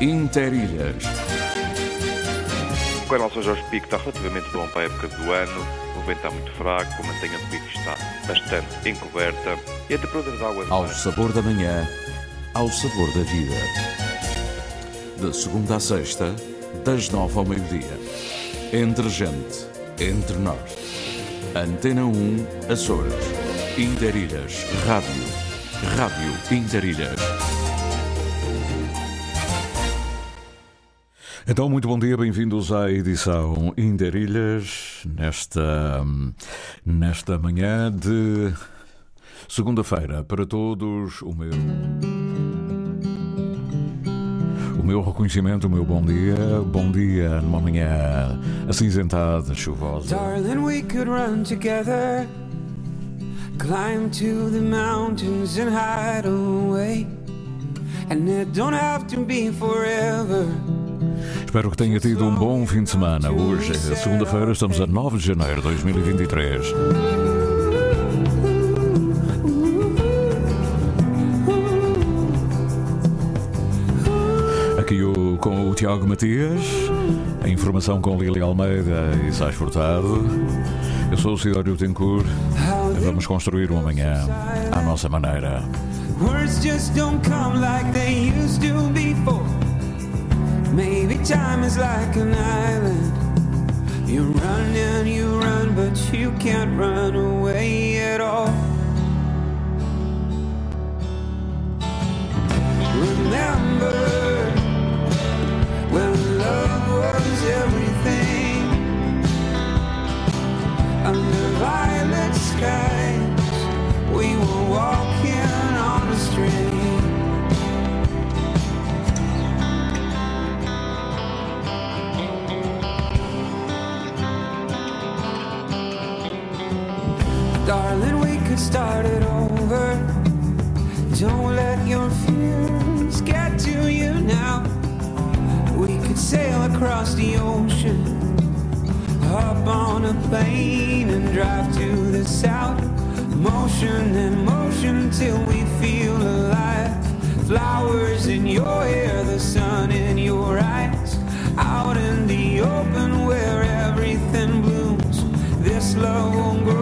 Interilhas. O canal São Jorge Pico está relativamente bom para a época do ano. O vento está muito fraco, a mantenha do pico está bastante encoberta e a temperatura da água é Ao baixa. sabor da manhã, ao sabor da vida. De segunda a sexta, das nove ao meio-dia. Entre gente, entre nós. Antena 1, Açores. Interilhas, Rádio. Rádio Interilhas. Então, muito bom dia, bem-vindos à edição Interilhas, nesta, nesta manhã de segunda-feira. Para todos, o meu. O meu reconhecimento, o meu bom dia. Bom dia numa manhã acinzentada, chuvosa. Darling, we could run together, climb to the mountains and hide away. And it don't have to be forever. Espero que tenha tido um bom fim de semana. Hoje é segunda-feira, estamos a 9 de janeiro de 2023. Aqui o, com o Tiago Matias, a informação com Lili Almeida e Sais Furtado. Eu sou o Cidório Tencourt. Vamos construir um amanhã à nossa maneira. words just don't come like they used to before. Maybe time is like an island. You run and you run, but you can't run away at all. Remember when love was everything under violet skies. We were walking on a string. Darling, we could start it over. Don't let your fears get to you now. We could sail across the ocean, hop on a plane and drive to the south. Motion and motion till we feel alive. Flowers in your hair, the sun in your eyes. Out in the open where everything blooms. This love won't grow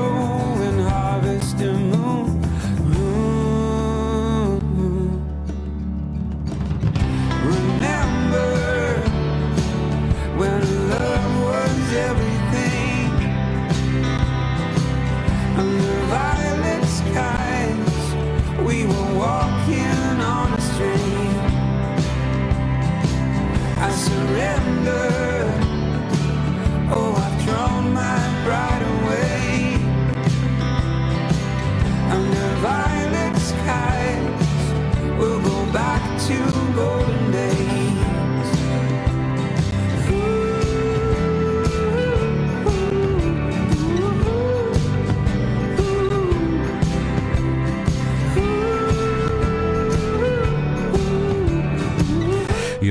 surrender.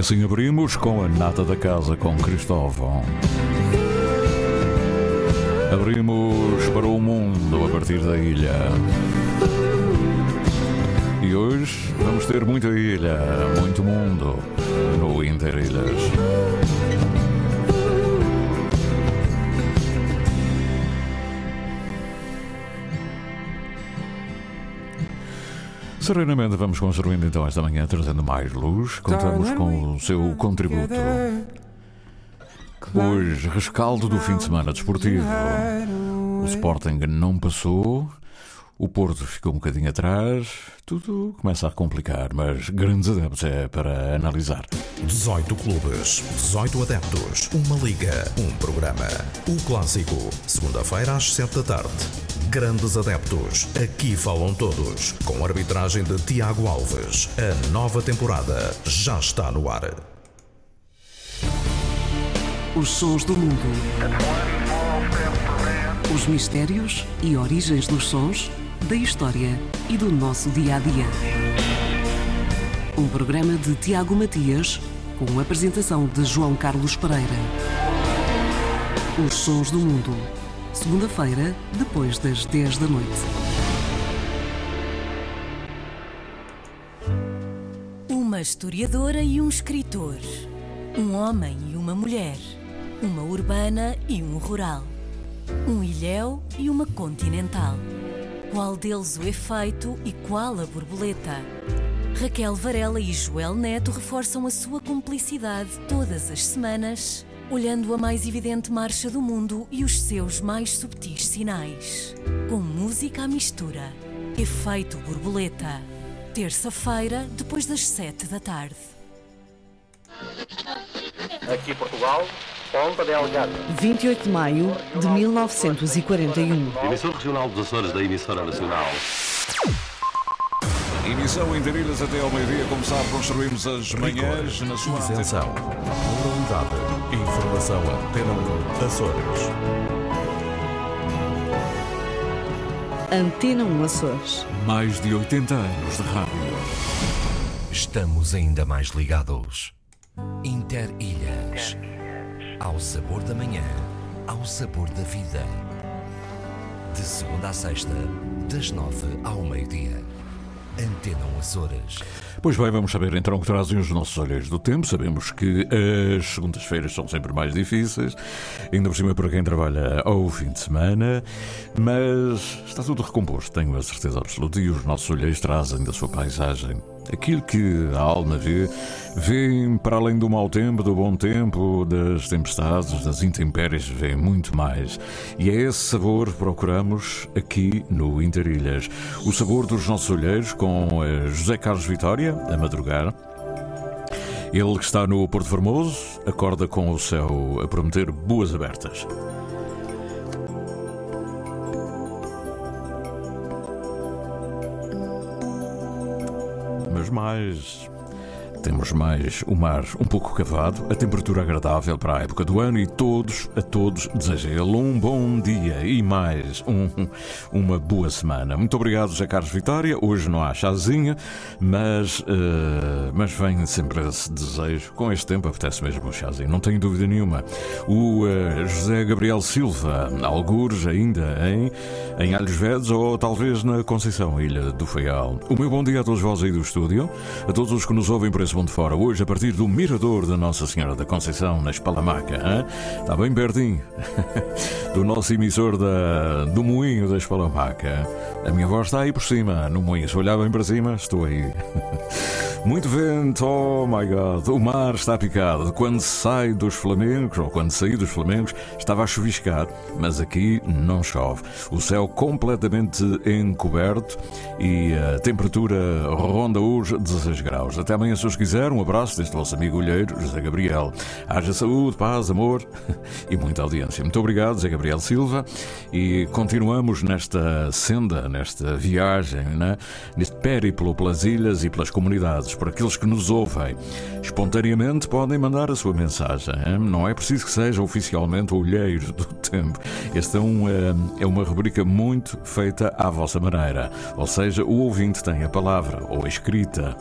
Assim abrimos com a nata da casa com Cristóvão. Abrimos para o mundo a partir da ilha. E hoje vamos ter muita ilha, muito mundo no Interilhas. Serenamente vamos construindo então esta manhã, trazendo mais luz. Contamos com o seu contributo. Hoje, rescaldo do fim de semana desportivo. O Sporting não passou, o Porto ficou um bocadinho atrás, tudo começa a complicar, mas grandes adeptos é para analisar. 18 clubes, 18 adeptos, uma liga, um programa. O clássico, segunda-feira às 7 da tarde. Grandes adeptos, aqui falam todos. Com arbitragem de Tiago Alves. A nova temporada já está no ar. Os sons do mundo. Os mistérios e origens dos sons, da história e do nosso dia a dia. Um programa de Tiago Matias, com a apresentação de João Carlos Pereira. Os sons do mundo. Segunda-feira, depois das 10 da noite. Uma historiadora e um escritor, um homem e uma mulher, uma urbana e um rural, um ilhéu e uma continental. Qual deles o efeito e qual a borboleta? Raquel Varela e Joel Neto reforçam a sua cumplicidade todas as semanas, olhando a mais evidente marcha do mundo e os seus mais subtis sinais. Com música à mistura. Efeito borboleta. Terça-feira, depois das sete da tarde. Aqui Portugal, Ponta Delgada. 28 de maio de 1941. Emissor regional dos Açores da emissora nacional. Emissão em Darilhas até ao meio-dia. Como sabe, construímos as manhãs na sua Isenção. Moralidade. Informação Antena 1 Açores. Antena 1 Açores. Mais de 80 anos de rádio. Estamos ainda mais ligados. Interilhas. Ao sabor da manhã, ao sabor da vida. De segunda a sexta, das nove ao meio-dia. Antena 1 Açores. Pois bem, vamos saber então o que trazem os nossos olheiros do tempo. Sabemos que as segundas-feiras são sempre mais difíceis, ainda por cima para quem trabalha ao fim de semana, mas está tudo recomposto, tenho a certeza absoluta, e os nossos olheiros trazem da sua paisagem aquilo que a alma vê, vê para além do mau tempo, do bom tempo, das tempestades, das intempéries, vê muito mais. E é esse sabor que procuramos aqui no Interilhas. O sabor dos nossos olheiros com José Carlos Vitória, a madrugar. Ele que está no Porto Formoso, acorda com o céu a prometer boas abertas. Mas mais. Temos mais o mar um pouco cavado, a temperatura agradável para a época do ano e todos, a todos, desejo a ele um bom dia e mais um, uma boa semana. Muito obrigado, José Carlos Vitória. Hoje não há chazinha, mas, eh, mas vem sempre esse desejo. Com este tempo apetece mesmo o chazinho, não tenho dúvida nenhuma. O eh, José Gabriel Silva, algures ainda em, em Alhos Vedes ou talvez na Conceição, Ilha do Faial. O meu bom dia a todos vós aí do estúdio, a todos os que nos ouvem por esse mundo fora, hoje a partir do Mirador da Nossa Senhora da Conceição, na Espalamaca. Hein? Está bem pertinho do nosso emissor da, do Moinho da Espalamaca. A minha voz está aí por cima, no Moinho. Se olhar bem para cima, estou aí. Muito vento, oh my god, o mar está picado. Quando sai dos Flamengos, ou quando saí dos Flamengos, estava a chuviscar, mas aqui não chove. O céu completamente encoberto e a temperatura ronda os 16 graus. Até amanhã, se os quiser, um abraço deste vosso amigo olheiro, José Gabriel. Haja saúde, paz, amor e muita audiência. Muito obrigado, José Gabriel Silva, e continuamos nesta senda, nesta viagem, né? neste périplo pelas ilhas e pelas comunidades por aqueles que nos ouvem. Espontaneamente podem mandar a sua mensagem. hein? Não é preciso que seja oficialmente olheiro do tempo. Esta é, um, eh, é uma rubrica muito feita à vossa maneira. Ou seja, o ouvinte tem a palavra ou a escrita.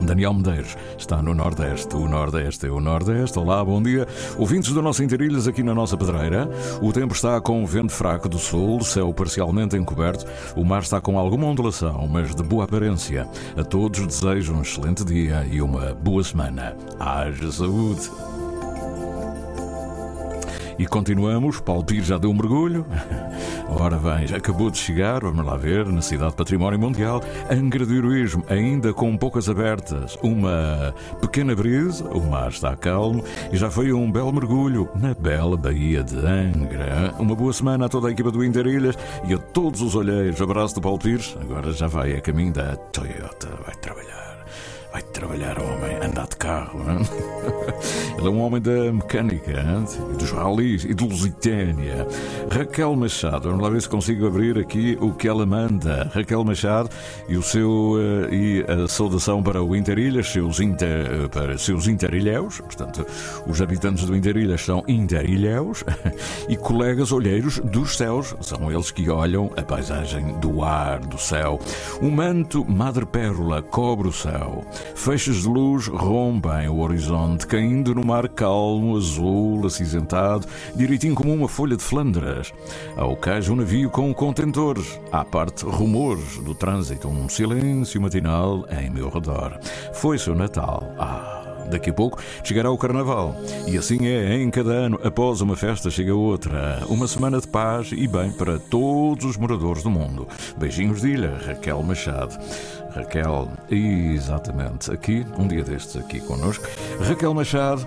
Daniel Medeiros está no Nordeste. O Nordeste é o Nordeste. Olá, bom dia. Ouvintes do nosso Interilhas aqui na nossa pedreira. O tempo está com vento fraco do sul, céu parcialmente encoberto. O mar está com alguma ondulação, mas de boa aparência. A todos desejo um excelente dia e uma boa semana. Haja saúde! E continuamos, Paulo Pires já deu um mergulho. Ora bem, acabou de chegar, vamos lá ver, na cidade Património Mundial, Angra do Heroísmo, ainda com poucas abertas. Uma pequena brisa, o mar está calmo e já foi um belo mergulho na bela Baía de Angra. Uma boa semana a toda a equipa do Interilhas e a todos os olheiros. Abraço do Paulo Pires, agora já vai a caminho da Toyota, vai trabalhar. Vai trabalhar, homem, andar de carro. hein? Ele é um homem da mecânica, hein? dos ralis e de Lusitânia. Raquel Machado, vamos lá ver se consigo abrir aqui o que ela manda. Raquel Machado e o seu eh, e a saudação para o Interilhas, seus inter, eh, para seus interilhéus, portanto, os habitantes do Interilhas são interilhéus e colegas olheiros dos céus, são eles que olham a paisagem do ar, do céu. O manto madrepérola cobre o céu. Feixes de luz rompem o horizonte, caindo no mar calmo, azul, acinzentado, direitinho como uma folha de Flandres. Ao cais um navio com contentores. À parte, rumores do trânsito, um silêncio matinal em meu redor. Foi-se o Natal. Ah! Daqui a pouco chegará o Carnaval. E assim é, em cada ano, após uma festa chega outra. Uma semana de paz e bem para todos os moradores do mundo. Beijinhos de ilha, Raquel Machado. Raquel, exatamente, aqui, um dia destes aqui connosco. Raquel Machado.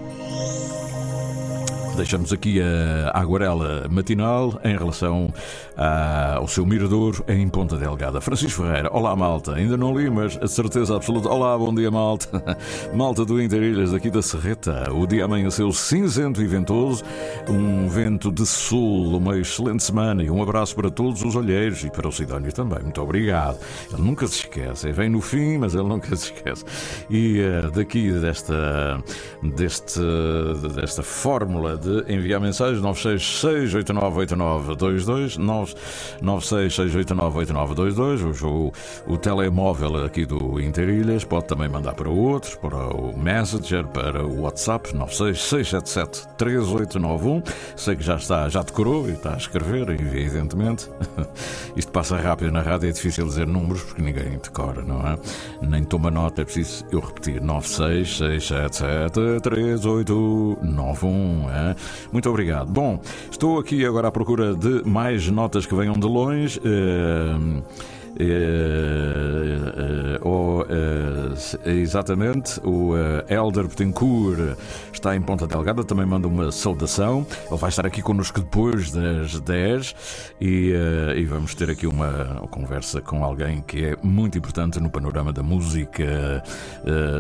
Deixamos aqui a aguarela matinal em relação ao seu mirador em Ponta Delgada. Francisco Ferreira, olá malta, ainda não li, mas a certeza absoluta. Olá, bom dia malta. Malta do Interilhas, aqui da Serreta. O dia amanheceu cinzento e ventoso, um vento de sul, uma excelente semana e um abraço para todos os olheiros e para o Sidónio também. Muito obrigado. Ele nunca se esquece, vem no fim, mas ele nunca se esquece. E uh, daqui desta, deste, desta fórmula de de enviar mensagens 966898922 966898922 o, o telemóvel aqui do Interilhas pode também mandar para outros para o Messenger, para o WhatsApp 966773891 sei que já está, já decorou e está a escrever evidentemente isto passa rápido na rádio é difícil dizer números porque ninguém decora, não é? nem toma nota, é preciso eu repetir 966773891 é? Muito obrigado. Bom, estou aqui agora à procura de mais notas que venham de longe. Uh, Uh, uh, uh, exatamente, o Elder Betancourt está em Ponta Delgada, também manda uma saudação. Ele vai estar aqui connosco depois das 10 e, e vamos ter aqui uma conversa com alguém que é muito importante no panorama da música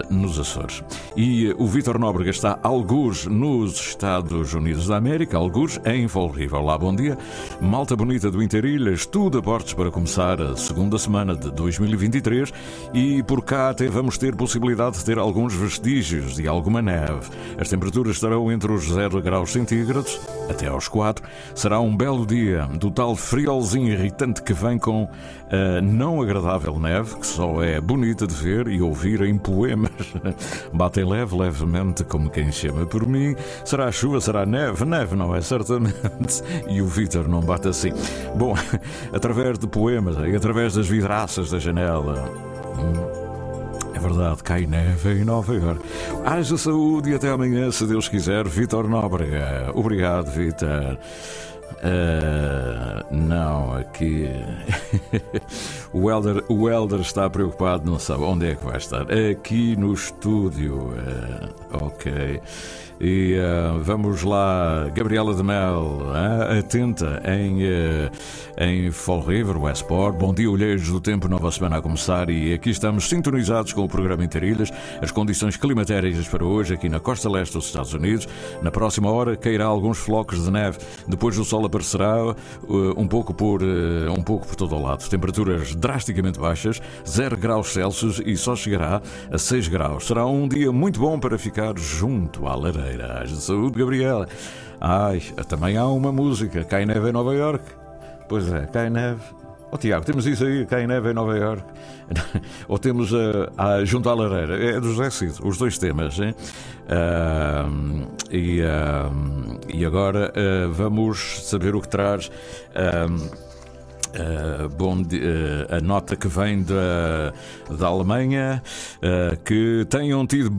nos Açores. E o Vitor Nóbrega está alguns nos Estados Unidos da América, alguns em River. Olá, bom dia. Malta bonita do Interilhas, tudo a portos para começar a segunda segunda semana de 2023 e por cá até vamos ter possibilidade de ter alguns vestígios de alguma neve. As temperaturas estarão entre os 0 graus centígrados até aos 4. Será um belo dia do tal friolzinho irritante que vem com a não agradável neve, que só é bonita de ver e ouvir em poemas. Batem leve, levemente, como quem chama por mim. Será chuva, será neve? Neve não é, certamente. E o Vítor não bate assim. Bom, através de poemas e através das vidraças da janela. Hum, é verdade, cai neve em Nova Iorque. Haja saúde e até amanhã, se Deus quiser. Vitor Nóbrega. Obrigado, Vitor. Uh, não, aqui. o, Elder, o Elder está preocupado, não sabe onde é que vai estar. Aqui no estúdio. Uh, ok. E uh, vamos lá, Gabriela de Mel, atenta em, em Fall River, Westport. Bom dia, olheiros do tempo, nova semana a começar. E aqui estamos sintonizados com o programa Interilhas. As condições climatéricas para hoje, aqui na costa leste dos Estados Unidos. Na próxima hora cairá alguns flocos de neve. Depois o sol aparecerá um, pouco por, um pouco por todo o lado. Temperaturas drasticamente baixas, 0 graus Celsius e só chegará a 6 graus. Será um dia muito bom para ficar junto à lareira. Saúde, Gabriela. Ai, também há uma música, Cai Neve em Nova York. Pois é, Cai Neve. Oh, Tiago, temos isso aí, Cai Neve em Nova York. Ou temos a, a Junto à Lareira. É do José Cid, os dois temas. Hein? Uh, e, uh, e agora uh, vamos saber o que traz. Uh, bom, uh, a nota que vem da, da Alemanha uh, que tenham tido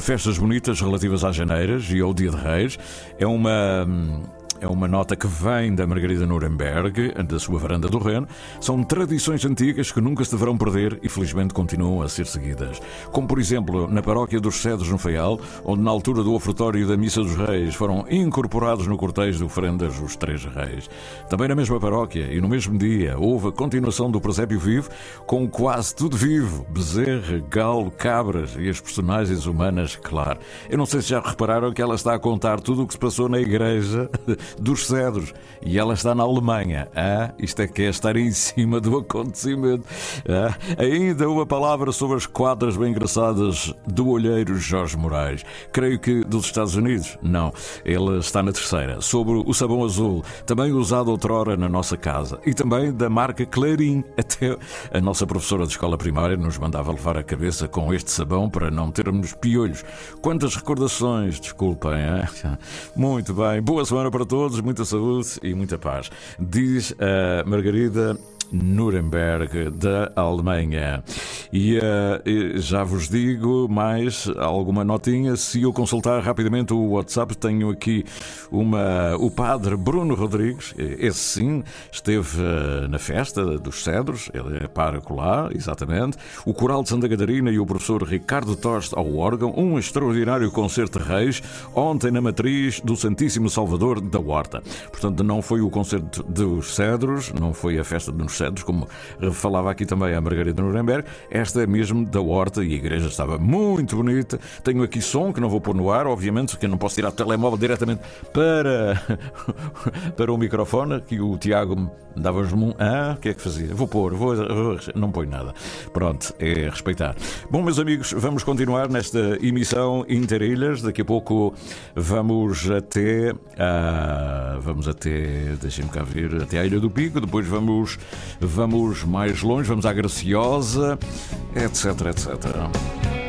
festas bonitas relativas às janeiras e ao Dia de Reis. É uma. Um, é uma nota que vem da Margarida Nuremberg, da sua varanda do Reno. São tradições antigas que nunca se deverão perder e felizmente continuam a ser seguidas. Como, por exemplo, na paróquia dos Cedros no Feial, onde na altura do ofertório da Missa dos Reis foram incorporados no cortejo de oferendas os três reis. Também na mesma paróquia e no mesmo dia houve a continuação do presépio vivo com quase tudo vivo: bezerra, galo, cabras e as personagens humanas, claro. Eu não sei se já repararam que ela está a contar tudo o que se passou na igreja dos cedros e ela está na Alemanha. Ah, isto é que é estar em cima do acontecimento. Ah, ainda uma palavra sobre as quadras bem engraçadas do olheiro Jorge Moraes. Creio que dos Estados Unidos. Não, ele está na terceira. Sobre o sabão azul, também usado outrora na nossa casa. E também da marca Clarim. Até a nossa professora de escola primária nos mandava levar a cabeça com este sabão para não termos piolhos. Quantas recordações, desculpem. Hein? Muito bem. Boa semana para todos, muita saúde e muita paz. Diz a Margarida Nuremberg, da Alemanha. E uh, já vos digo mais alguma notinha. Se eu consultar rapidamente o WhatsApp, tenho aqui uma, o padre Bruno Rodrigues. Esse sim esteve uh, na festa dos Cedros, ele é pároco lá, exatamente. O Coral de Santa Catarina e o professor Ricardo Toste ao órgão. Um extraordinário concerto de reis, ontem na matriz do Santíssimo Salvador da Horta. Portanto, não foi o concerto dos Cedros, não foi a festa dos Cedros, como falava aqui também a Margarida Nuremberg. Esta é mesmo da Horta e a igreja estava muito bonita. Tenho aqui som que não vou pôr no ar, obviamente, porque não posso tirar o telemóvel diretamente para, para o microfone, que o Tiago dava-nos um. Ah, o que é que fazia? Vou pôr, vou, não ponho nada. Pronto, é respeitar. Bom, meus amigos, vamos continuar nesta emissão Interilhas. Daqui a pouco vamos até. Ah, vamos até. Deixem-me cá ver, até a Ilha do Pico. Depois vamos, vamos mais longe, vamos à Graciosa, etc, etc.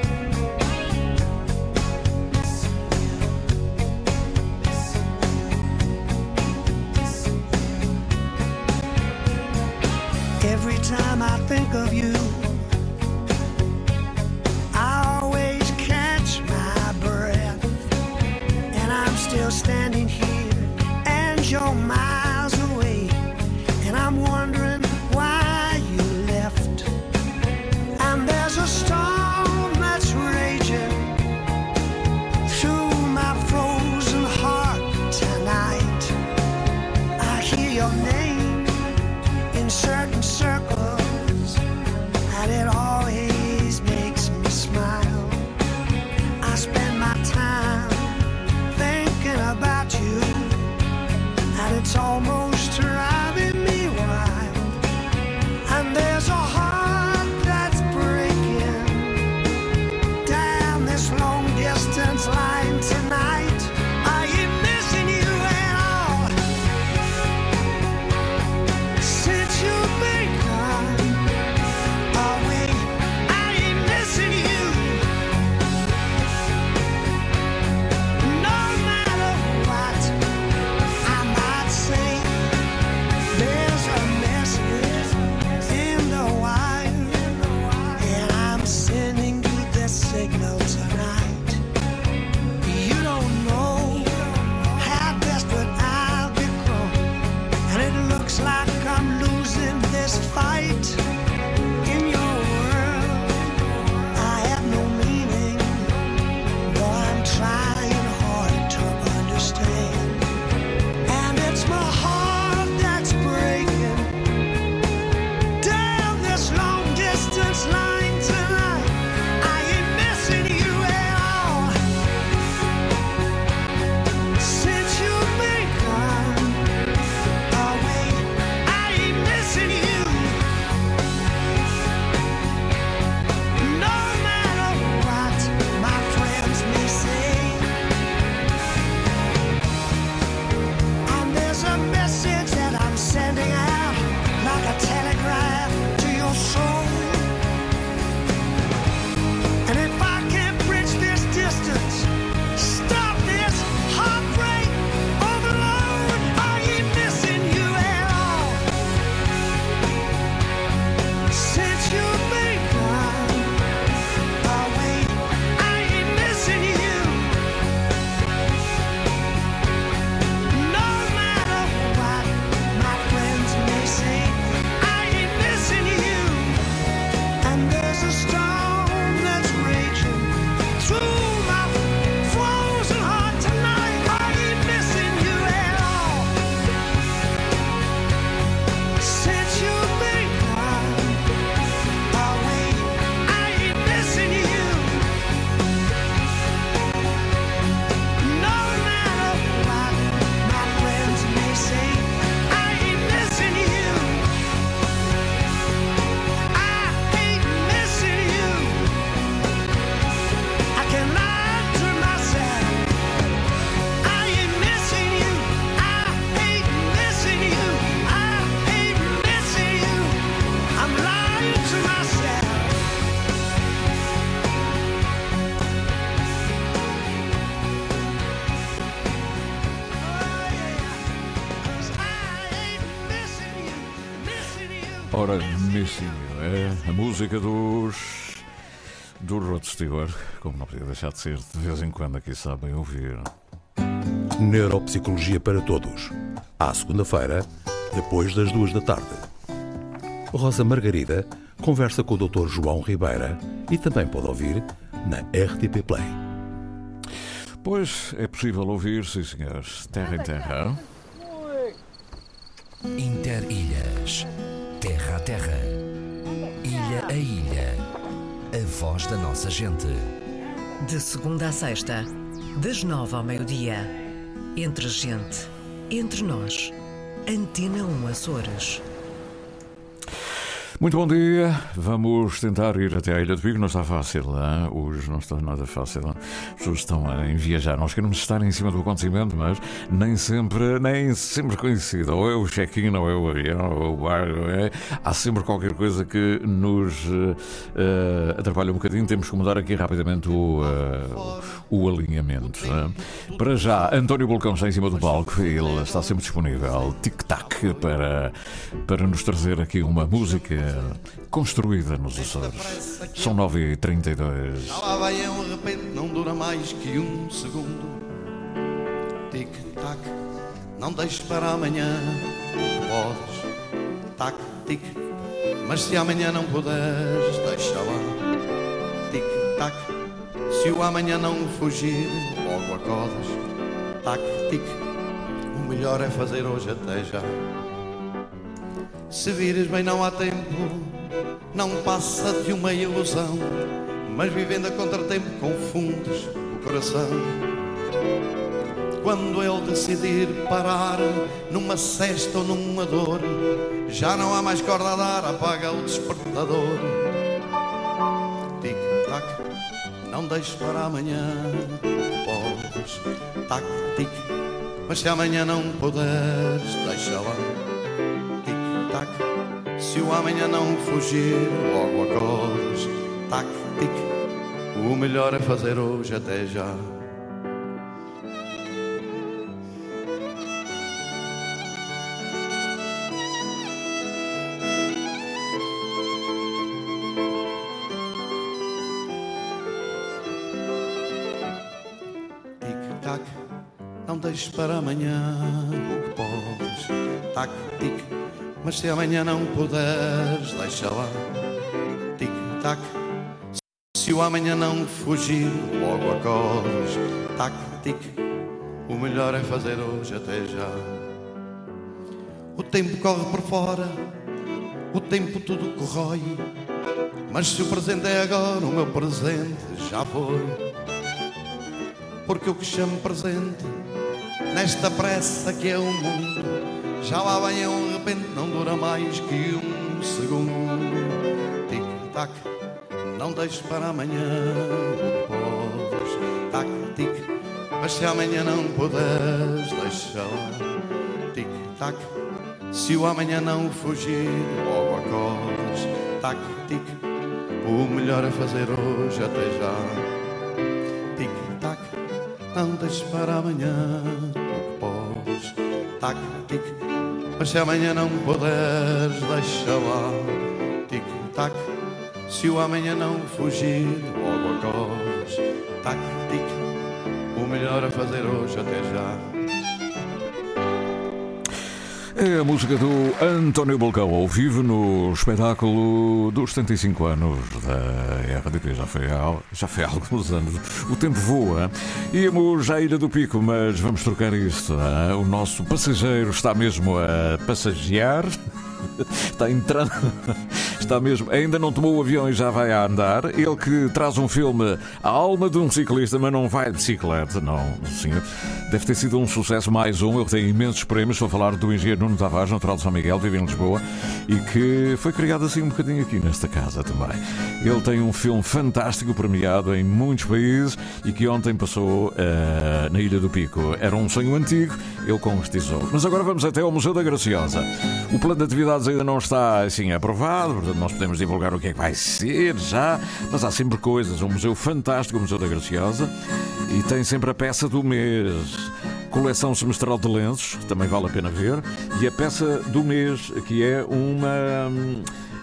música dos. do Rod Stewart, como não podia deixar de ser, de vez em quando aqui sabem ouvir. Neuropsicologia para Todos. À segunda-feira, depois das duas da tarde. Rosa Margarida conversa com o Dr. João Ribeira e também pode ouvir na RTP Play. Pois é possível ouvir, sim senhores, terra em terra. Interilhas. Terra a terra. Ilha a ilha. A voz da nossa gente. De segunda a sexta, das nove ao meio-dia. Entre gente, entre nós. Antena 1 Açores. Muito bom dia. Vamos tentar ir até a Ilha do Pico. Não está fácil, hein? hoje não está nada fácil. As pessoas estão em viajar. Nós queremos estar em cima do acontecimento, mas nem sempre, nem sempre coincide. Ou é o check-in, ou é o avião, ou é o barco. É... Há sempre qualquer coisa que nos uh, atrapalha um bocadinho. Temos que mudar aqui rapidamente o, uh, o alinhamento. Hein? Para já, António Bolcão está em cima do palco. Ele está sempre disponível. Tic-tac para, para nos trazer aqui uma música construída nos Açores. São 9h32. Já lá vai é um repente, não dura mais que um segundo. Tic-tac, não deixes para amanhã. Podes, tac-tic, mas se amanhã não puderes, deixa lá. Tic-tac, se o amanhã não fugir, logo acordas. Tac-tic, o melhor é fazer hoje até já. Se vires bem não há tempo, não passa de uma ilusão, mas vivendo a contratempo confundes o coração. Quando ele decidir parar numa cesta ou numa dor, já não há mais corda a dar, apaga o despertador. Não deixes para amanhã, podes, tac-tic, mas se amanhã não puderes, deixa lá tac. Se o amanhã não fugir, logo acordes, tac, tic. O melhor é fazer hoje até já. Tac, não deixes para amanhã o que podes, tac, tic. Mas se amanhã não puderes, deixa lá. Tic-tac. Se o amanhã não fugir, logo acordes. Tac-tic. O melhor é fazer hoje até já. O tempo corre por fora, o tempo tudo corrói. Mas se o presente é agora, o meu presente já foi. Porque o que chamo presente, nesta pressa que é o mundo, já lá vem é um repente, não dura mais que um segundo. Tic-tac, não deixes para amanhã o que podes. Tac-tic, mas se amanhã não puderes, deixa lá. Tic-tac, se o amanhã não fugir, logo acordes. Tac-tic, o melhor é fazer hoje até já. Deixes para amanhã o que podes. Tac-tic, mas se amanhã não puderes, deixa lá. Tic-tac, se o amanhã não fugir, logo acordes. Tac-tic, o melhor a fazer hoje até já. É a música do António Bolcão, ao vivo no espetáculo dos 75 anos da RDP. Já foi há, já foi há alguns anos. O tempo voa. Íamos à Ilha do Pico, mas vamos trocar isto. hein? O nosso passageiro está mesmo a passagear. Está entrando. Está mesmo. Ainda não tomou o avião e já vai a andar. Ele que traz um filme A Alma de um Ciclista, mas não vai de bicicleta, não, senhor. Deve ter sido um sucesso mais um. Ele tem imensos prémios. Estou a falar do engenheiro Nuno Tavares, natural de São Miguel, vive em Lisboa e que foi criado assim um bocadinho aqui nesta casa também. Ele tem um filme fantástico, premiado em muitos países e que ontem passou eh, na Ilha do Pico. Era um sonho antigo, ele concretizou. Mas agora vamos até ao Museu da Graciosa. O plano de atividades ainda não está assim aprovado, nós podemos divulgar o que é que vai ser já, mas há sempre coisas. Um museu fantástico, o Museu da Graciosa, e tem sempre a peça do mês. coleção semestral de lenços, também vale a pena ver, e a peça do mês, que é uma.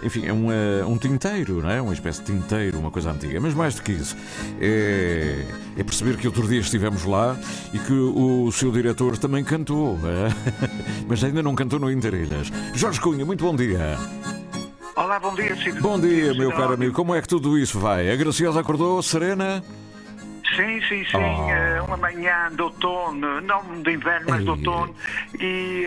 Enfim, é um, um tinteiro, não é? Uma espécie de tinteiro, uma coisa antiga. Mas mais do que isso, é, é perceber que outro dia estivemos lá e que o seu diretor também cantou, é? mas ainda não cantou no Interilhas. Jorge Cunha, muito bom dia. Olá, bom dia, Cid. Bom dia, meu caro amigo. Como é que tudo isso vai? A Graciosa acordou serena? Sim, sim, sim. Oh. eh, uma manhã de outono, não de inverno, mas de outono. E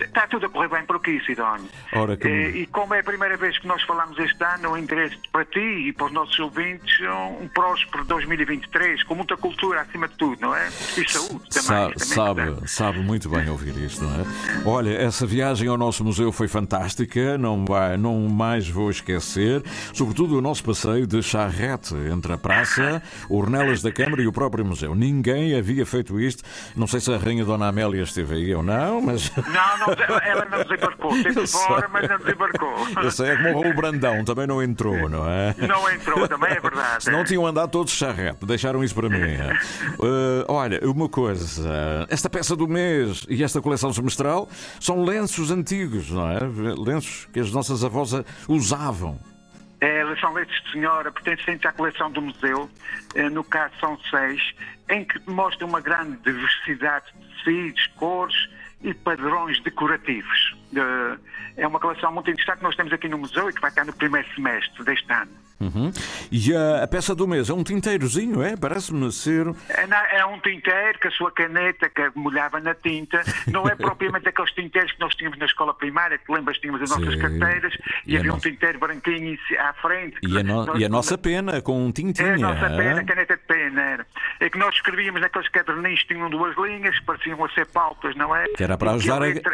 está tudo a correr bem por aqui, Sidónio. Ora, que- Eh, e como é a primeira vez que nós falamos este ano, o interesse para ti e para os nossos ouvintes, um, um próspero 2023, com muita cultura acima de tudo, não é? E saúde também. Sabe, também sabe, sabe muito bem ouvir isto, não é? Olha, essa viagem ao nosso museu foi fantástica, não, vai, não mais vou esquecer, sobretudo o nosso passeio de charrete entre a praça, Ornelas da Câmara e o próprio museu. Ninguém havia feito isto. Não sei se a Rainha Dona Amélia esteve aí ou não, mas. Não, não, ela não desembarcou. Esteve fora, mas não desembarcou. Eu sei, é como o Raul Brandão, também não entrou, não é? Não entrou, também é verdade. Se não tinham andado todos charrete, deixaram isso para mim. Uh, olha, uma coisa: esta peça do mês e esta coleção semestral são lenços antigos, não é? Lenços que as nossas avós usavam. É, são leitos de senhora, pertencentes à coleção do museu, eh, no caso são seis, em que mostra uma grande diversidade de tecidos, cores e padrões decorativos. Eh, É uma coleção muito interessante que nós temos aqui no museu e que vai estar no primeiro semestre deste ano. Uhum. E a, a peça do mês é um tinteirozinho, é? Parece-me ser. É, é um tinteiro que a sua caneta que molhava na tinta, não é propriamente aqueles tinteiros que nós tínhamos na escola primária, que lembras, tínhamos as nossas Sim. carteiras E e, a havia um tinteiro branquinho à frente. E a, no- Nós- e a nossa pena com tintinha. É a nossa pena, é? caneta de pena. Era. É que nós escrevíamos naqueles caderninhos que tinham duas linhas, que pareciam a ser pautas, não é? Que era para ajudar a- letra-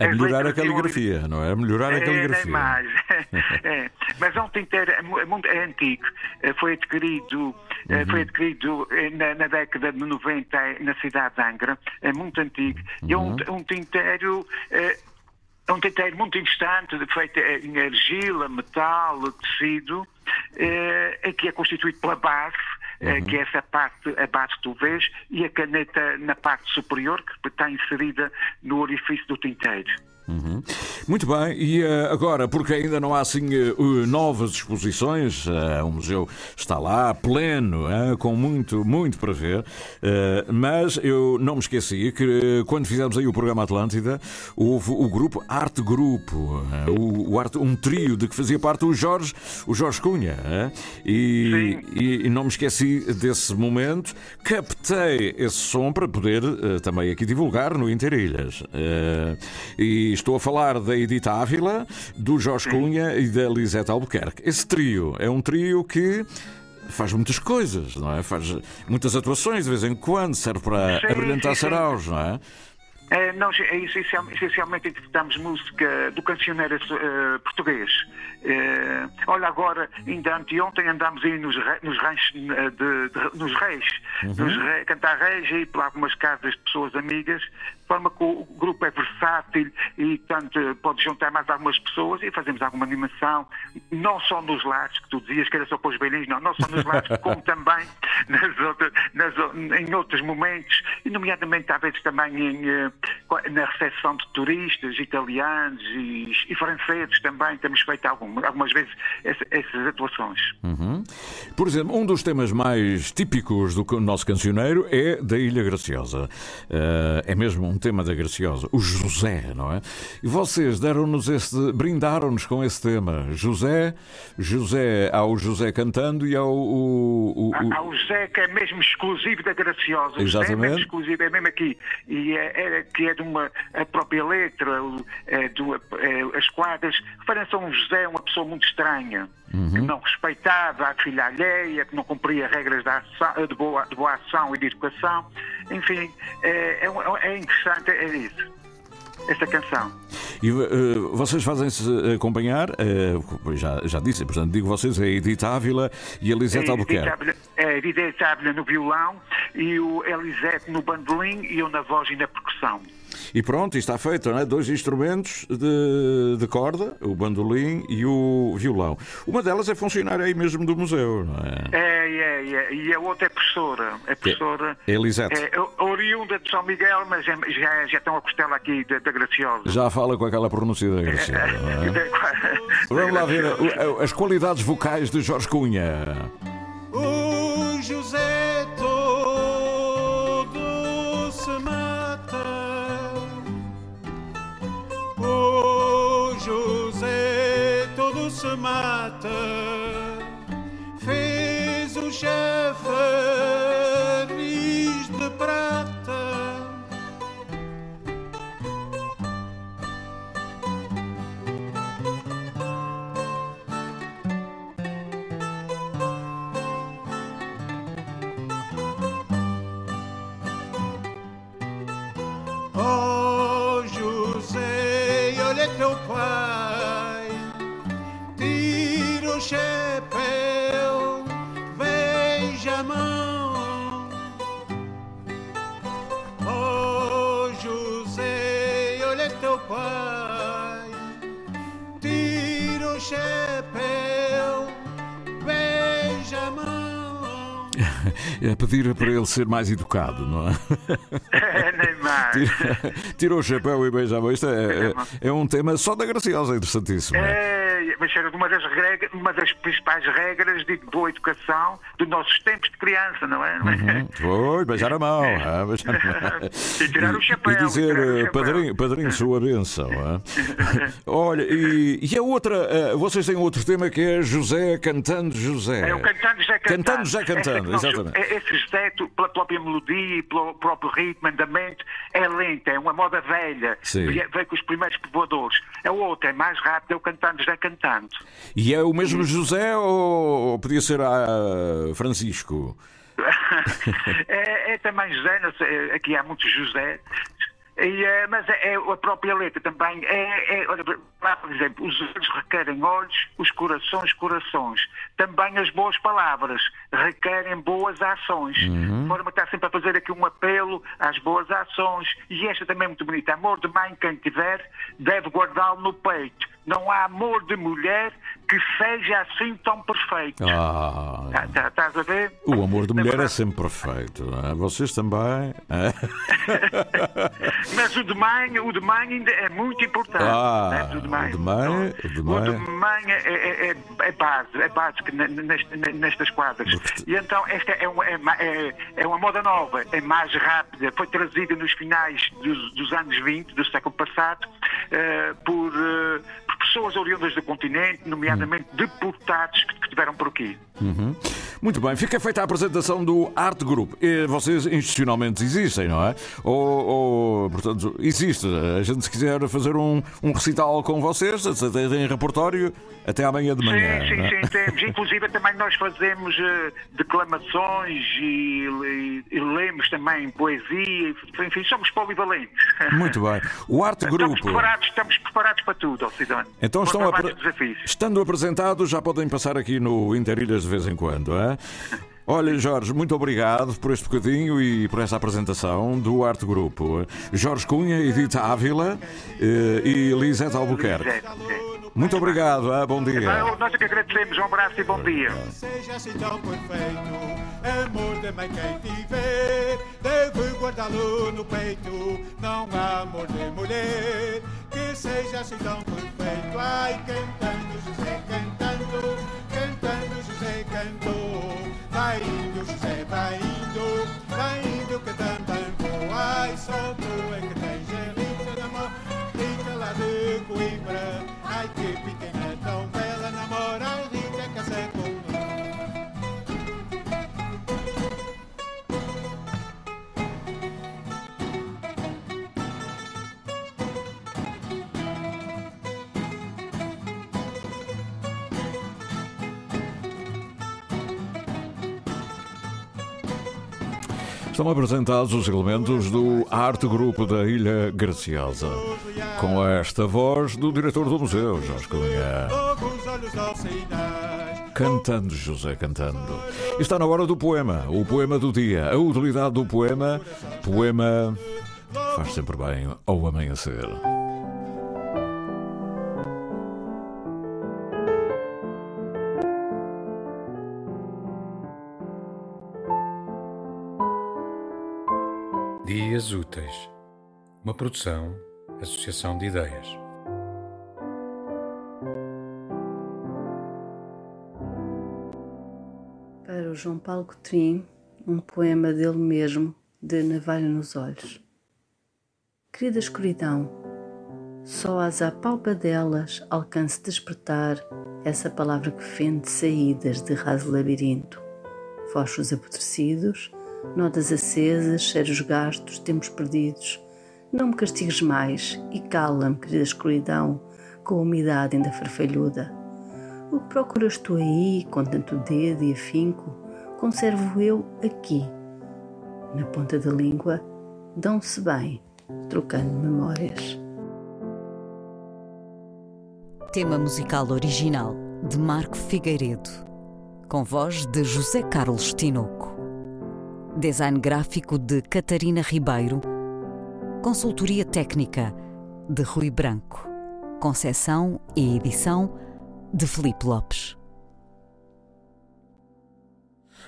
A as melhorar a caligrafia, não é? A melhorar a É, nem caligrafia. mais. É. Mas é um é é muito é antigo. É, Foi adquirido, é, Uhum. foi adquirido é, na, na década de 90 na cidade de Angra. É muito antigo. E é um, Uhum. um tinteiro. é, é um tinteiro muito interessante, feito em argila, metal, tecido, eh, é que é constituído pela base, Uhum. que é essa parte, a base que tu vês, e a caneta na parte superior, que está inserida no orifício do tinteiro. Uhum. Muito bem, e eh, agora, porque ainda não há assim uh, novas exposições, eh, o museu está lá, pleno, com muito, muito para ver, mas eu não me esqueci que quando fizemos aí o programa Atlântida, houve o grupo Arte Grupo, o, o arte, um trio de que fazia parte o Jorge, o Jorge Cunha, e, e- e não me esqueci desse momento, captei esse som para poder também aqui divulgar no Interilhas. E estou a falar da Edita Ávila, do Jorge Cunha e da Lisete Albuquerque. Esse trio é um trio que faz muitas coisas, não é? Faz muitas atuações de vez em quando, serve para Sim, abrilhantar sim, saraus, não é? Eh, nós eh, essencial- essencialmente interpretamos música do cancioneiro eh, português. Eh, olha, agora, ainda anteontem andámos aí nos, nos ranchos eh, de, de- nos reis, Uhum. nos re- cantar reis e por algumas casas de pessoas amigas, de forma que o grupo é versátil e, portanto, eh, pode juntar mais algumas pessoas e fazemos alguma animação, não só nos lares, que tu dizias que era só para os velhinhos, não, não só nos lares, como também nas outras, nas em outros momentos, e nomeadamente às vezes também em, eh, na recepção de turistas italianos e, e franceses também, temos feito algum, algumas vezes essa- essas atuações. Uhum. Por exemplo, um dos temas mais típicos do nosso cancioneiro é da Ilha Graciosa. Eh, é mesmo um tema da Graciosa, o José, não é? E vocês deram-nos esse, brindaram-nos com esse tema. José, José, ao José cantando e ao. o- o- o- Há o José que é mesmo exclusivo da Graciosa. O José é Exatamente. mesmo exclusivo, é mesmo aqui. E é, é- que é de uma a própria letra, o- é, do- é, as quadras, referem-se a um José, uma pessoa muito estranha, que não respeitava a filha alheia, que não cumpria regras da ação- de, boa, de boa ação e de educação. Enfim, é, é, um- é interessante, é isso. Essa canção. E eh, vocês fazem-se acompanhar, eh, já, já disse, portanto, digo vocês, a Edith Ávila e a Lisete Albuquerque. É, Edith Ávila no violão e o Elisete no bandolim e eu na voz e na percussão. E pronto, está feito, não é? Dois instrumentos de, de corda, o bandolim e o violão. Uma delas é funcionária aí mesmo do museu, não é? É, é, é. E a outra é professora. É professora. É Elisete. É oriunda de São Miguel, mas é- já, já estão a costela aqui da, da Graciosa. Já fala com aquela pronúncia da Graciosa, não é? Vamos lá ver as qualidades vocais de Jorge Cunha. O José todo se mata. Fez o ser mais educado, não é? É, nem mais. Tira o chapéu e beija a mão. Isto é, é, é um tema só da Graciosa, interessantíssimo. É? É, era uma das, regras, uma das principais regras de boa educação dos nossos tempos de criança, não é? Uhum. Foi, beijar a mão. ah, beijar a mão. E tirar o chapéu. E dizer, eh, chapéu. padrinho, padrinho, sua benção. ah. Olha, e, e a outra, eh, vocês têm outro tema que é José cantando José. É o Cantando José Cantando. Cantando José Cantando, exatamente. é- Esse José, tu- pela própria melodia e pelo próprio ritmo, andamento, é lento, é uma moda velha. Sim. Veio com os primeiros povoadores. É o outro, é mais rápido, é o Cantando José Cantando. E é o mesmo José ou podia ser Francisco? é, é também José, sei, aqui há muitos José. E, eh, mas é, é a própria letra também. É, é, olha, lá, por exemplo, os olhos requerem olhos, os corações, corações. Também as boas palavras requerem boas ações. De forma que está sempre a fazer aqui um apelo às boas ações. E esta também é muito bonita. Amor de mãe, quem tiver, deve guardá-lo no peito. Não há amor de mulher que seja assim tão perfeito. Ah, Tá- tá- Estás a ver? o amor de mulher é sempre perfeito. é? Vocês também. ah. Mas o de mãe, o de mãe ainda é muito importante. Ah, né? o de mãe, o de mãe. O de mãe é, é- é- é base, é básico nestas quadras. E então esta é uma, é, é- é uma moda nova, é mais rápida, foi trazida nos finais dos, dos anos 20 do século passado eh, por, eh, por pessoas oriundas do continente, nomeadamente deportados que, que estiveram por aqui. Uhum. Muito bem, fica feita a apresentação do Art Group. Vocês institucionalmente existem, não é? Ou, ou, portanto, existe. A gente se quiser fazer um, um recital com vocês, tem repertório até amanhã de manhã. Sim, sim, é? sim, temos. Inclusive também nós fazemos eh, declamações e, e- e lemos também poesia, enfim, somos polivalentes. Muito bem. O Art Estamos Group. preparados, estamos preparados para tudo, Alcidone. Então estão vários desafios. estando apresentados, já podem passar aqui no Interilhas de vez em quando, é? Olha, Jorge, muito obrigado por este bocadinho e por esta apresentação do Arte Grupo. Jorge Cunha, Edith Ávila eh, e Lisete Albuquerque. Muito obrigado, ah, bom dia. Então, Nós é que agradecemos, um abraço e bom dia. Seja assim tão perfeito, amor de mãe quem tiver, deve guardá-lo no peito. Não há amor de mulher que seja assim tão perfeito. Ai, cantando José, cantando, cantando José cantou. Vai indo, José, vai indo, vai indo cantando. Ai, só tu Estão apresentados os elementos do Arte Grupo da Ilha Graciosa. Com esta voz do diretor do museu, Jorge Cunha. Cantando, José, cantando. Está na hora do poema, o poema do dia. A utilidade do poema, poema Faz sempre bem ao amanhecer. Úteis, uma produção, associação de ideias. Para o João Paulo Coutrinho, um poema dele mesmo, de Navalha nos Olhos. Querida escuridão, só às apalpadelas alcance despertar essa palavra que fende saídas de raso labirinto. Fosfos apodrecidos, notas acesas, cheiros gastos, tempos perdidos. Não me castigues mais e cala-me, querida escuridão, com a umidade ainda farfalhuda. O que procuras tu aí, com tanto dedo e afinco, conservo eu aqui. Na ponta da língua, dão-se bem, trocando memórias. Tema musical original de Marco Figueiredo, com voz de José Carlos Tinoco. Design gráfico de Catarina Ribeiro. Consultoria técnica de Rui Branco. Concessão e edição de Felipe Lopes.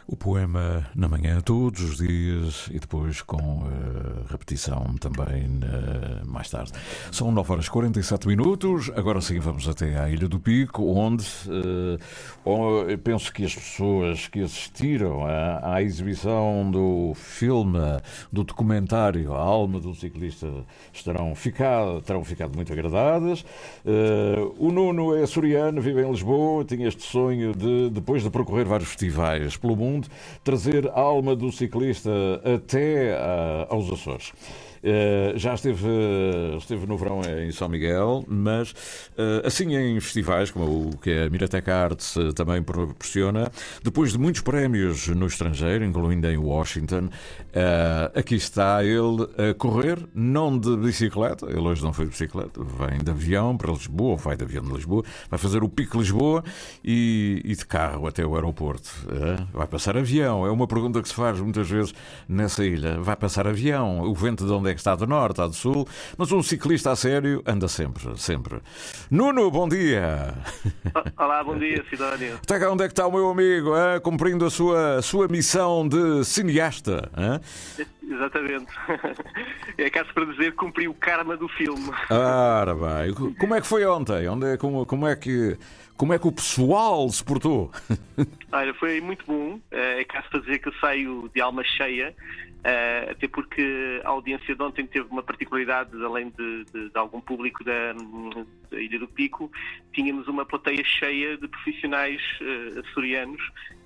O poema na manhã, todos os dias, e depois com uh, repetição também uh, mais tarde. São 9 horas e 47 minutos. Agora sim, vamos até à Ilha do Pico, onde uh, penso que as pessoas que assistiram à, à, exibição do filme, do documentário A Alma do Ciclista, estarão ficado, terão ficado muito agradadas. o Nuno é açoriano, vive em Lisboa, tinha este sonho de, depois de percorrer vários festivais pelo mundo, trazer a alma do ciclista até uh, aos Açores. Uh, já esteve, esteve no verão em São Miguel, mas uh, assim em festivais, como o que a Miratec Arts uh, também proporciona, depois de muitos prémios no estrangeiro, incluindo em Washington, aqui está ele a correr, não de bicicleta, ele hoje não foi de bicicleta, vem de avião para Lisboa, ou vai de avião de Lisboa, vai fazer o pico Lisboa e, e de carro até o aeroporto. vai passar avião? É uma pergunta que se faz muitas vezes nessa ilha. Vai passar avião? O vento de onde é que está do norte, está do sul, mas um ciclista a sério anda sempre, sempre. Nuno, bom dia! Olá, bom dia, Sidónio. Até cá onde é que está o meu amigo, hein? cumprindo a sua, sua missão de cineasta? Hein? Exatamente. É caso para dizer que cumpri o karma do filme. Ora bem, como é que foi ontem? Onde é, como, como, é que, como é que o pessoal se portou? Olha, foi muito bom. É caso para dizer que eu saio de alma cheia. Uh, até porque a audiência de ontem teve uma particularidade, além de, de, de algum público da, da, Ilha do Pico, tínhamos uma plateia cheia de profissionais uh, açorianos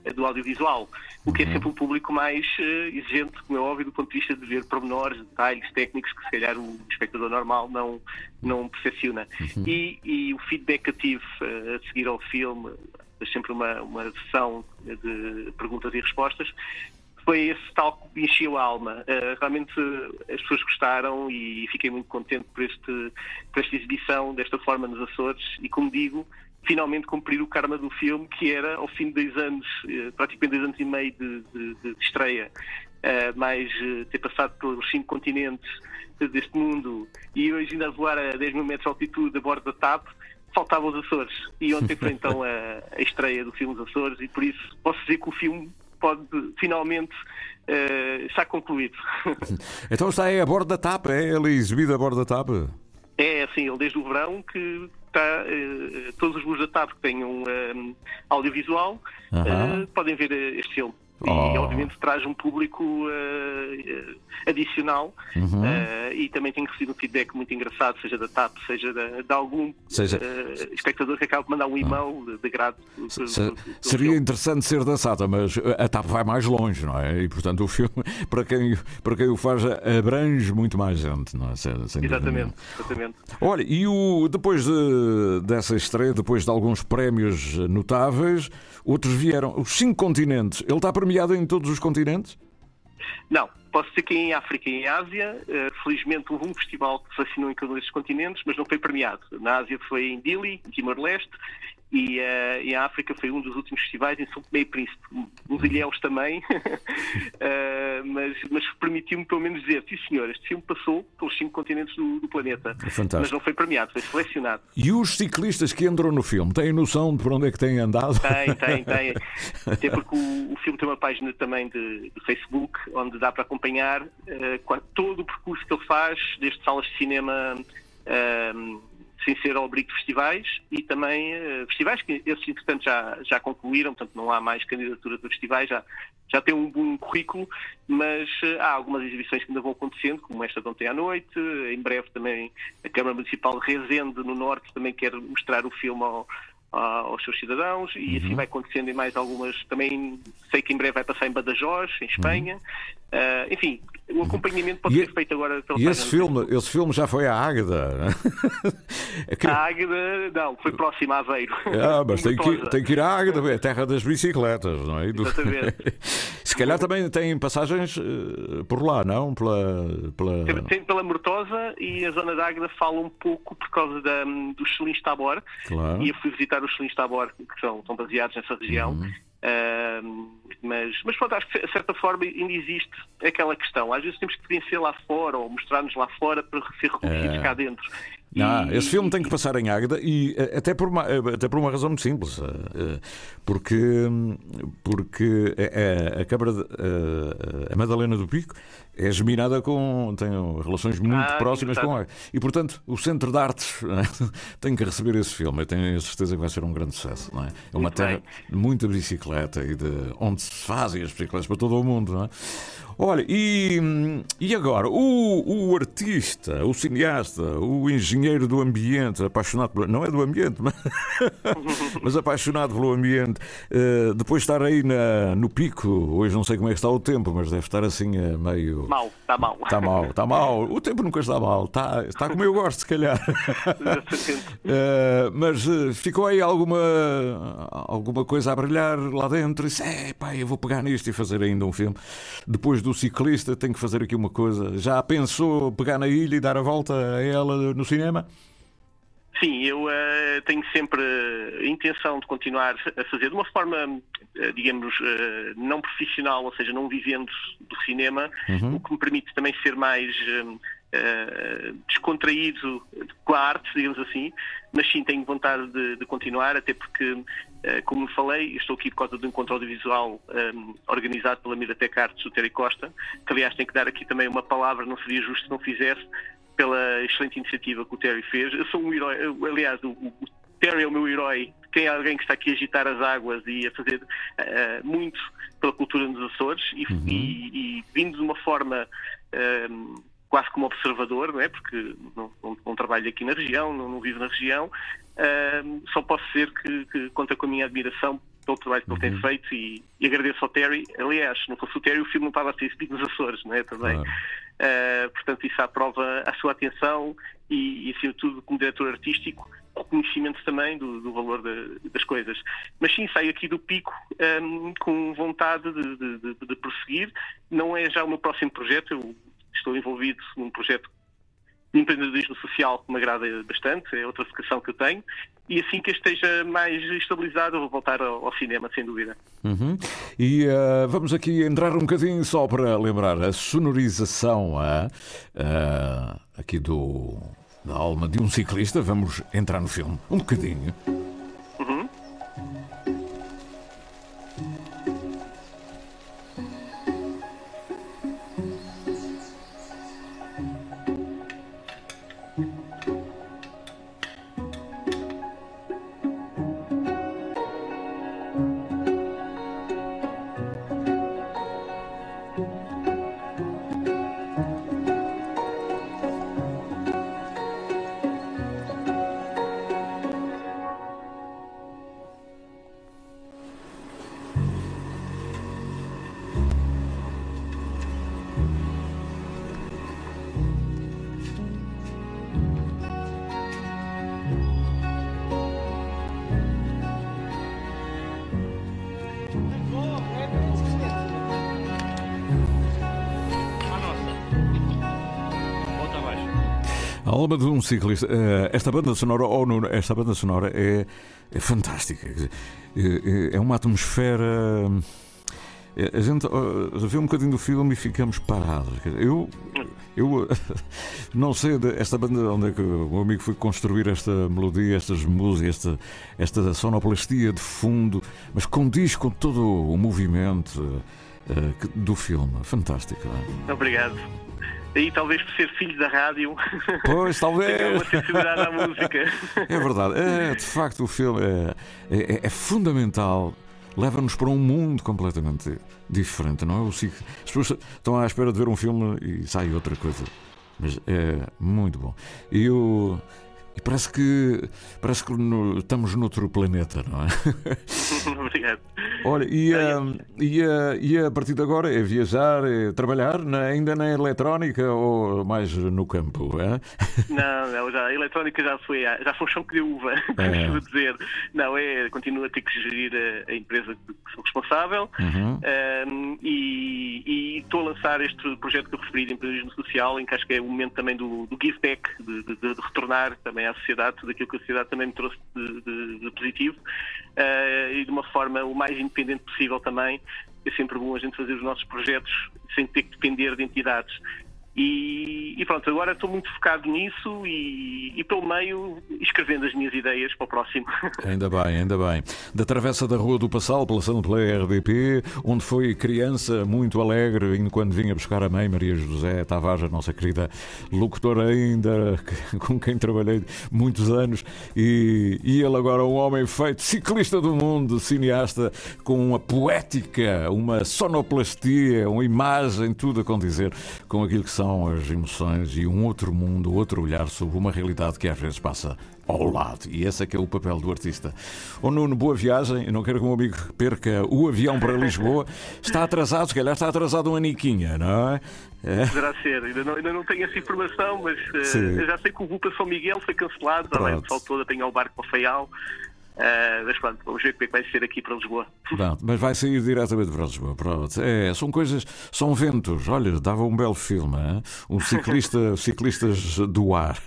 uh, do audiovisual, o que é sempre um público mais exigente, como é óbvio, do ponto de vista de ver pormenores, detalhes técnicos que se calhar o espectador normal não, não percepciona. Uhum. E, e, o feedback que tive a seguir ao filme, sempre uma, uma sessão de perguntas e respostas, foi esse tal que encheu a alma. Uh, realmente as pessoas gostaram e fiquei muito contente por, este, por esta exibição desta forma nos Açores e, como digo, finalmente cumprir o karma do filme, que era, ao fim de dois anos, uh, praticamente dois anos e meio de, de, de estreia, uh, mais ter passado pelos cinco continentes deste mundo e hoje ainda voar a 10 mil metros de altitude a bordo da TAP, faltavam os Açores. E ontem foi então a, a estreia do filme Os Açores e por isso posso dizer que o filme pode finalmente uh, estar concluído. então está aí a bordo da TAP, é ele exibido a bordo da TAP? É, assim, ele desde o verão que está, uh, todos os voos da TAP que tenham um, audiovisual uh -huh. podem ver este filme. Oh. E obviamente traz um público uh, adicional uhum. uh, e também tenho recebido um feedback muito engraçado, seja da TAP, seja de, de algum seja... Uh, espectador que acaba de mandar um e-mail de, de grado. Se, seria filme. interessante ser da SATA, mas a TAP vai mais longe, não é? E portanto o filme, para quem, para quem o faz, abrange muito mais gente, não é? Sem, sem exatamente, exatamente. Olha, e o, depois de, dessa estreia, depois de alguns prémios notáveis, outros vieram, os cinco continentes, ele está premiado em todos os continentes? Não, posso dizer que em África e em Ásia, uh, felizmente houve um festival que se vacinou em cada um desses continentes, mas não foi premiado. Na Ásia foi em Dili, em Timor-Leste, e uh, em África foi um dos últimos festivais em São Tomé e Príncipe. Uns ilhéus também, uh, mas, mas permitiu-me pelo menos dizer, sim senhor, este filme passou pelos cinco continentes do, do planeta. É fantástico. Mas não foi premiado, foi selecionado. E os ciclistas que entram no filme têm noção de por onde é que têm andado? Tem, tem, tem. Até porque o, o filme tem uma página também de, de Facebook onde dá para acompanhar uh, todo o percurso que ele faz, desde salas de cinema. Sem ser ao abrigo de festivais e também uh, festivais que esses, entretanto, já, já concluíram, portanto não há mais candidatura de festivais, já, já tem um bom currículo, mas uh, há algumas exibições que ainda vão acontecendo, como esta de ontem à noite, em breve também a Câmara Municipal de Rezende, no Norte, também quer mostrar o filme ao, aos seus cidadãos e assim uhum. vai acontecendo em mais algumas. Também sei que em breve vai passar em Badajoz, em Espanha. Uh, enfim, o acompanhamento pode e, ser feito agora pela E esse filme, esse filme já foi à Águeda? é A Águeda, não, foi próximo a Aveiro. Ah, mas tem que, tem que ir à Águeda, é a terra das bicicletas, não é? Exatamente. Se calhar também tem passagens uh, por lá, não? Pela, pela... Tem, pela Mortosa e a zona da Águeda fala um pouco por causa da, do Chelins Tabor. Claro. E eu fui visitar os Chelins Tabor, que são, são baseados nessa região. Uhum. Uh, mas, mas pronto, acho que de certa forma ainda existe aquela questão. Às vezes temos que vencer lá fora ou mostrar-nos lá fora para ser reconhecidos é... cá dentro. Ah, e... esse filme tem que passar em Águeda e eh, até por uma, eh, até por uma razão muito simples. Eh, porque, porque a, a Câmara, de, a Madalena do Pico é geminada com. tem relações muito ah, próximas com a. E portanto, o Centro de Artes é? tem que receber esse filme. Eu tenho a certeza que vai ser um grande sucesso. Não é? é uma muito terra bem. de muita bicicleta e de onde se fazem as bicicletas para todo o mundo. Não é? Olha, e, e agora, o, o artista, o cineasta, o engenheiro do ambiente, apaixonado por, não é do ambiente, mas, mas apaixonado pelo ambiente, uh, depois de estar aí na, no pico, hoje não sei como é que está o tempo, mas deve estar assim uh, meio. Mal, está mal. Está mal, está mal. O tempo nunca está mal, está, está como eu gosto, se calhar. uh, mas ficou aí alguma, alguma coisa a brilhar lá dentro e disse: é, pá, eu vou pegar nisto e fazer ainda um filme. Depois do ciclista tem que fazer aqui uma coisa. Já pensou pegar na ilha e dar a volta a ela no cinema? Sim, eu uh, tenho sempre a intenção de continuar a fazer de uma forma, uh, digamos, uh, não profissional, ou seja, não vivendo do cinema, uhum. o que me permite também ser mais descontraído com a arte, digamos assim, mas sim, tenho vontade de, de continuar, até porque, como falei, estou aqui por causa de um encontro audiovisual um, organizado pela Miratec Artes do Terry Costa, que aliás tenho que dar aqui também uma palavra, não seria justo se não fizesse, pela excelente iniciativa que o Terry fez. Eu sou um herói, aliás, o, o Terry é o meu herói, quem é alguém que está aqui a agitar as águas e a fazer uh, muito pela cultura nos Açores e, uhum. e, e vindo de uma forma uh, quase como observador, não é? porque não, não, não trabalho aqui na região, não, não vivo na região, uh, só posso dizer que, que conta com a minha admiração pelo trabalho que ele tem uhum. feito e, e, agradeço ao Terry. Aliás, se não fosse o Terry, o filme não estava a ser exibido nos Açores, não é? Também. Uh, portanto, isso aprova a sua atenção e, e, tudo, como diretor artístico, o conhecimento também do, do valor de, das coisas. Mas sim, saio aqui do pico um, ehm, com vontade de, de, de, prosseguir. Não é já o meu próximo projeto, eu estou envolvido num projeto empreendedorismo social que me agrada bastante, é outra vocação que eu tenho, e assim que esteja mais estabilizado, eu vou voltar ao, ao cinema, sem dúvida. Uhum. E uh, vamos aqui entrar um bocadinho só para lembrar a sonorização uh, uh, aqui do, da alma de um ciclista. Vamos entrar no filme um bocadinho. Alma de um ciclista. Eh, esta banda sonora, oh, esta banda sonora é, é fantástica. É, é uma atmosfera a gente vê um bocadinho do filme e ficamos parados. Eu, eu não sei esta banda onde é que o meu amigo foi construir esta melodia, estas músicas, esta, esta sonoplastia de fundo, mas condiz com todo o movimento do filme. Fantástico. É? Obrigado. Daí talvez por ser filho da rádio. Pois, talvez. uma sensibilidade à música. É verdade. É, de facto, o filme é, é, é fundamental. Leva-nos para um mundo completamente diferente, não é? As pessoas estão à espera de ver um filme e sai outra coisa. Mas é muito bom. E eu. E parece que, parece que no, estamos noutro planeta, não é? Obrigado. Olha, e, uh, e, uh, e a partir de agora é viajar, é trabalhar na, ainda na eletrónica ou mais no campo? É? Não, não já, a eletrónica já foi, já foi um chão que deu uva, é. dizer. Não, é, continuo a ter que gerir a, a empresa que sou responsável uhum. um, e, e, estou a lançar este projeto que eu referi de empreendedorismo social, em que acho que é o momento também do, do give back, de, de, de, retornar também à sociedade tudo aquilo que a sociedade também me trouxe de, de positivo uh, e de uma forma o mais independente possível também. É sempre bom a gente fazer os nossos projetos sem ter que depender de entidades. E, e, pronto, agora estou muito focado nisso e, e, pelo meio escrevendo as minhas ideias para o próximo. Ainda bem, ainda bem. Da travessa da Rua do Passal, passando pela RDP, onde foi criança muito alegre, quando vinha buscar a mãe, Maria José Tavares, a nossa querida locutora ainda, com quem trabalhei muitos anos, e, e ele agora um homem feito, ciclista do mundo, cineasta, com uma poética, uma sonoplastia, uma imagem, tudo a condizer com aquilo que são as emoções e um outro mundo, outro olhar sobre uma realidade que às vezes passa ao lado. E esse é que é o papel do artista. O Nuno, boa viagem. Eu não quero que o meu amigo perca o avião para Lisboa. Está atrasado, se calhar está atrasado um aniquinha, não é? é. Poderá ser. Ainda não, ainda não tenho essa informação, mas uh, já sei que o voo para São Miguel foi cancelado. Além do todo, apanhar o barco para Faial. Uh, mas pronto, vamos ver como é que vai ser aqui para Lisboa. Pronto, mas vai sair diretamente para Lisboa. Pronto. É, são coisas, são ventos. Olha, dava um belo filme, hein? um ciclista, ciclistas do ar.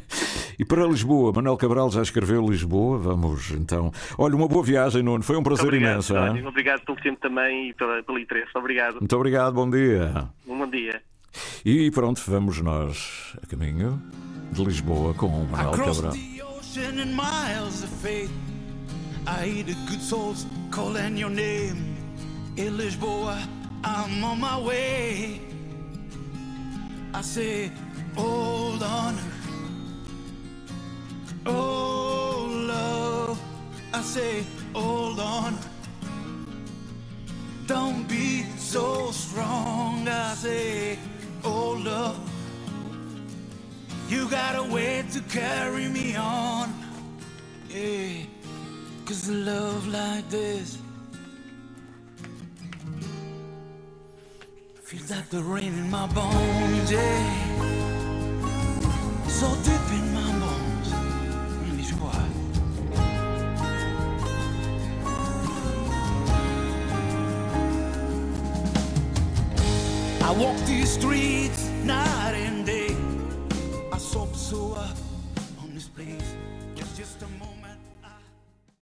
e para Lisboa, Manuel Cabral já escreveu Lisboa. Vamos então. Olha, uma boa viagem, Nuno. Foi um prazer obrigado, imenso. Hein? Obrigado pelo tempo também e pela, pelo interesse. Obrigado. Muito obrigado, bom dia. Um bom dia. E pronto, vamos nós a caminho de Lisboa com o Manuel Cabral. I hear the good souls calling your name. In Lisboa, I'm on my way. I say, hold on. Oh, love. I say, hold on. Don't be so strong. I say, oh, love. You got a way to carry me on. Yeah. Cause love like this feels like the rain in my bones, yeah. So deep in my bones. I walk these streets night and